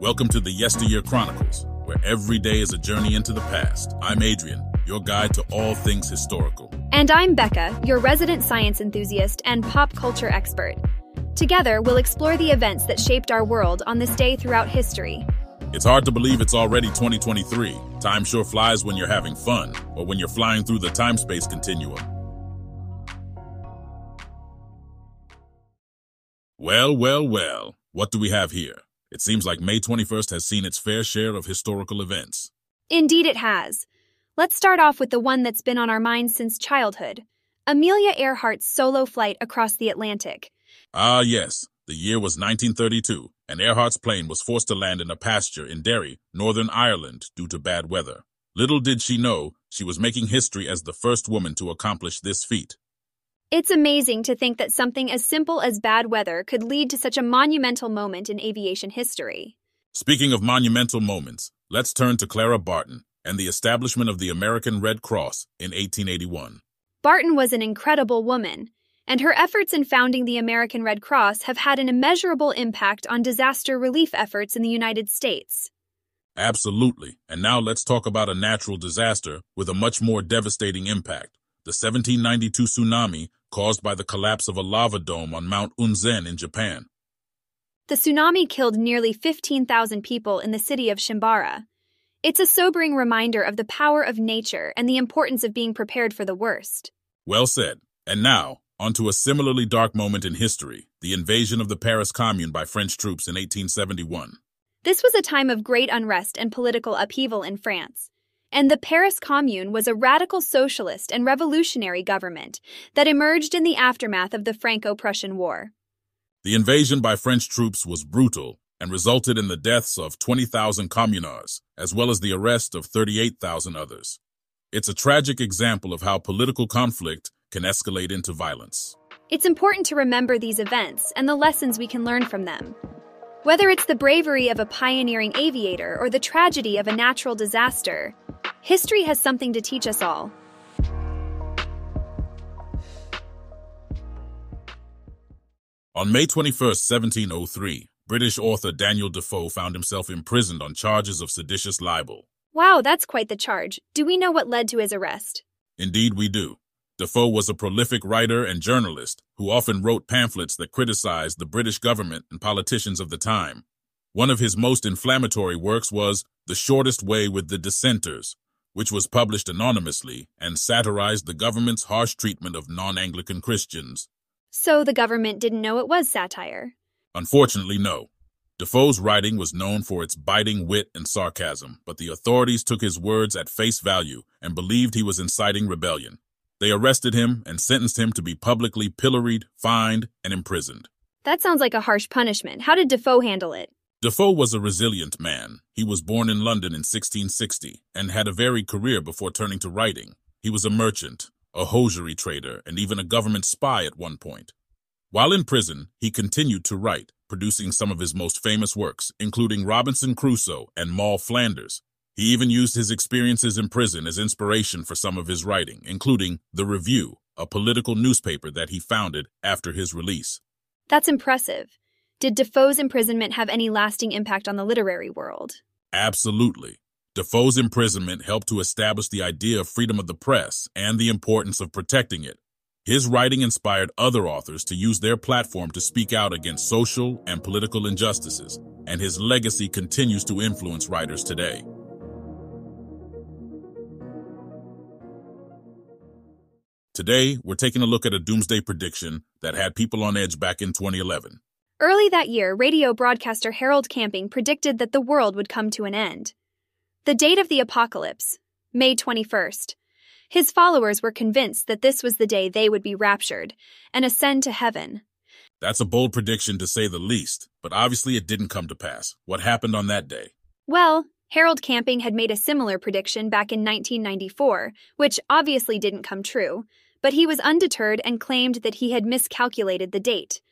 Welcome to the Yesteryear Chronicles, where every day is a journey into the past. I'm Adrian, your guide to all things historical. And I'm Becca, your resident science enthusiast and pop culture expert. Together, we'll explore the events that shaped our world on this day throughout history. It's hard to believe it's already 2023. Time sure flies when you're having fun, or when you're flying through the time space continuum. Well, well, well, what do we have here? It seems like May 21st has seen its fair share of historical events. Indeed, it has. Let's start off with the one that's been on our minds since childhood Amelia Earhart's solo flight across the Atlantic. Ah, yes, the year was 1932, and Earhart's plane was forced to land in a pasture in Derry, Northern Ireland, due to bad weather. Little did she know she was making history as the first woman to accomplish this feat. It's amazing to think that something as simple as bad weather could lead to such a monumental moment in aviation history. Speaking of monumental moments, let's turn to Clara Barton and the establishment of the American Red Cross in 1881. Barton was an incredible woman, and her efforts in founding the American Red Cross have had an immeasurable impact on disaster relief efforts in the United States. Absolutely. And now let's talk about a natural disaster with a much more devastating impact the 1792 tsunami caused by the collapse of a lava dome on Mount Unzen in Japan. The tsunami killed nearly 15,000 people in the city of Shimabara. It's a sobering reminder of the power of nature and the importance of being prepared for the worst. Well said. And now, onto a similarly dark moment in history the invasion of the Paris Commune by French troops in 1871. This was a time of great unrest and political upheaval in France and the Paris Commune was a radical socialist and revolutionary government that emerged in the aftermath of the Franco Prussian War. The invasion by French troops was brutal and resulted in the deaths of 20,000 communards, as well as the arrest of 38,000 others. It's a tragic example of how political conflict can escalate into violence. It's important to remember these events and the lessons we can learn from them. Whether it's the bravery of a pioneering aviator or the tragedy of a natural disaster, history has something to teach us all. On May 21, 1703, British author Daniel Defoe found himself imprisoned on charges of seditious libel. Wow, that's quite the charge. Do we know what led to his arrest? Indeed, we do. Defoe was a prolific writer and journalist who often wrote pamphlets that criticized the British government and politicians of the time. One of his most inflammatory works was The Shortest Way with the Dissenters, which was published anonymously and satirized the government's harsh treatment of non-Anglican Christians. So the government didn't know it was satire? Unfortunately, no. Defoe's writing was known for its biting wit and sarcasm, but the authorities took his words at face value and believed he was inciting rebellion. They arrested him and sentenced him to be publicly pilloried, fined, and imprisoned. That sounds like a harsh punishment. How did Defoe handle it? Defoe was a resilient man. He was born in London in 1660 and had a varied career before turning to writing. He was a merchant, a hosiery trader, and even a government spy at one point. While in prison, he continued to write, producing some of his most famous works, including Robinson Crusoe and Moll Flanders, he even used his experiences in prison as inspiration for some of his writing, including The Review, a political newspaper that he founded after his release. That's impressive. Did Defoe's imprisonment have any lasting impact on the literary world? Absolutely. Defoe's imprisonment helped to establish the idea of freedom of the press and the importance of protecting it. His writing inspired other authors to use their platform to speak out against social and political injustices, and his legacy continues to influence writers today. Today, we're taking a look at a doomsday prediction that had people on edge back in 2011. Early that year, radio broadcaster Harold Camping predicted that the world would come to an end. The date of the apocalypse, May 21st. His followers were convinced that this was the day they would be raptured and ascend to heaven. That's a bold prediction to say the least, but obviously it didn't come to pass. What happened on that day? Well, Harold Camping had made a similar prediction back in 1994, which obviously didn't come true, but he was undeterred and claimed that he had miscalculated the date.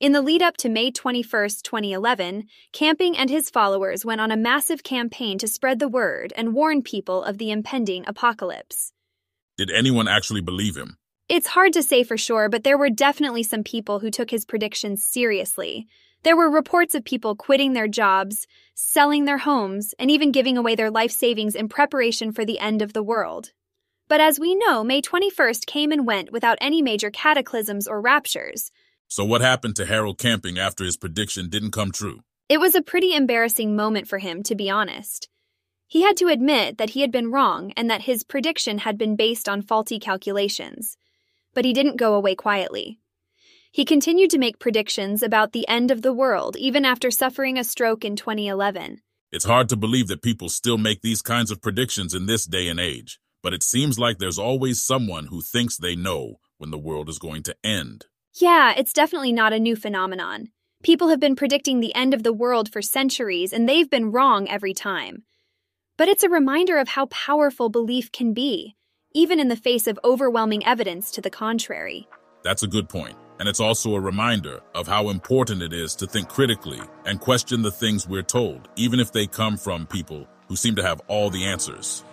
In the lead up to May 21, 2011, Camping and his followers went on a massive campaign to spread the word and warn people of the impending apocalypse. Did anyone actually believe him? It's hard to say for sure, but there were definitely some people who took his predictions seriously. There were reports of people quitting their jobs, selling their homes, and even giving away their life savings in preparation for the end of the world. But as we know, May 21st came and went without any major cataclysms or raptures. So what happened to Harold Camping after his prediction didn't come true? It was a pretty embarrassing moment for him, to be honest. He had to admit that he had been wrong and that his prediction had been based on faulty calculations. But he didn't go away quietly. He continued to make predictions about the end of the world even after suffering a stroke in 2011. It's hard to believe that people still make these kinds of predictions in this day and age, but it seems like there's always someone who thinks they know when the world is going to end. Yeah, it's definitely not a new phenomenon. People have been predicting the end of the world for centuries, and they've been wrong every time. But it's a reminder of how powerful belief can be, even in the face of overwhelming evidence to the contrary. That's a good point. And it's also a reminder of how important it is to think critically and question the things we're told, even if they come from people who seem to have all the answers.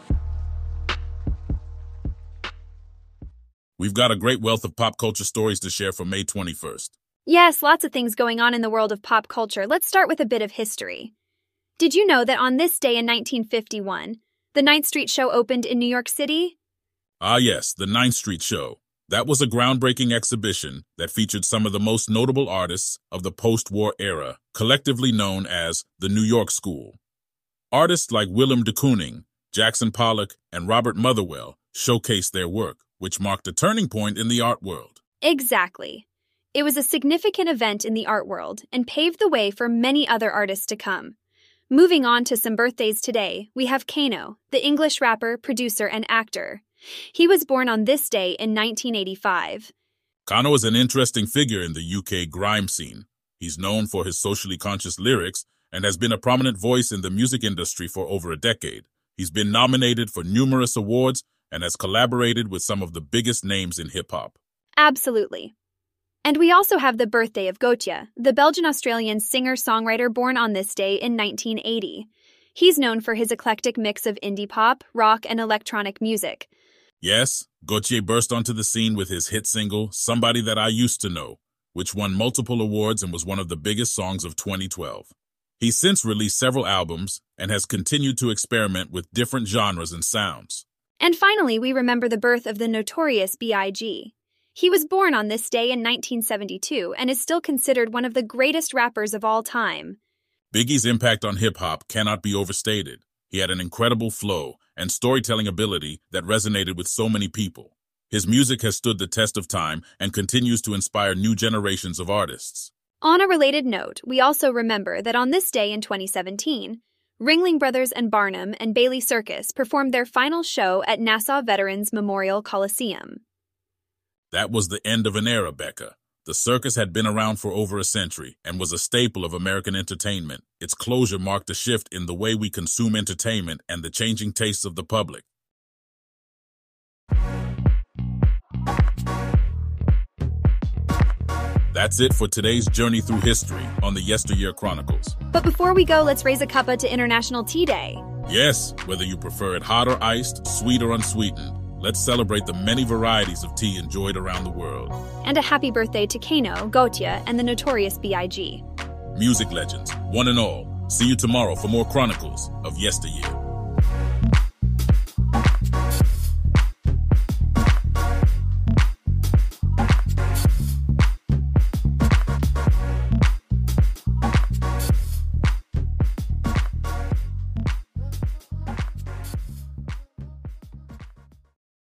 We've got a great wealth of pop culture stories to share for May 21st. Yes, lots of things going on in the world of pop culture. Let's start with a bit of history. Did you know that on this day in 1951, the Ninth Street Show opened in New York City? Ah, yes, the Ninth Street Show. That was a groundbreaking exhibition that featured some of the most notable artists of the post-war era, collectively known as the New York School. Artists like Willem de Kooning, Jackson Pollock, and Robert Motherwell showcased their work, which marked a turning point in the art world. Exactly. It was a significant event in the art world and paved the way for many other artists to come. Moving on to some birthdays today, we have Kano, the English rapper, producer, and actor. He was born on this day in 1985. Kano is an interesting figure in the UK grime scene. He's known for his socially conscious lyrics and has been a prominent voice in the music industry for over a decade. He's been nominated for numerous awards and has collaborated with some of the biggest names in hip hop. Absolutely. And we also have the birthday of Gotye, the Belgian Australian singer songwriter born on this day in 1980. He's known for his eclectic mix of indie pop, rock, and electronic music. Yes, Gotye burst onto the scene with his hit single, Somebody That I Used to Know, which won multiple awards and was one of the biggest songs of 2012. He's since released several albums and has continued to experiment with different genres and sounds. And finally, we remember the birth of the notorious B.I.G. He was born on this day in 1972 and is still considered one of the greatest rappers of all time. Biggie's impact on hip hop cannot be overstated. He had an incredible flow and storytelling ability that resonated with so many people. His music has stood the test of time and continues to inspire new generations of artists. On a related note, we also remember that on this day in 2017, Ringling Brothers and Barnum and Bailey Circus performed their final show at Nassau Veterans Memorial Coliseum. That was the end of an era, Becca. The circus had been around for over a century and was a staple of American entertainment. Its closure marked a shift in the way we consume entertainment and the changing tastes of the public. That's it for today's journey through history on the Yesteryear Chronicles. But before we go, let's raise a cuppa to International Tea Day. Yes, whether you prefer it hot or iced, sweet or unsweetened. Let's celebrate the many varieties of tea enjoyed around the world. And a happy birthday to Kano, Gotye, and the notorious B.I.G. Music legends, one and all. See you tomorrow for more chronicles of yesteryear.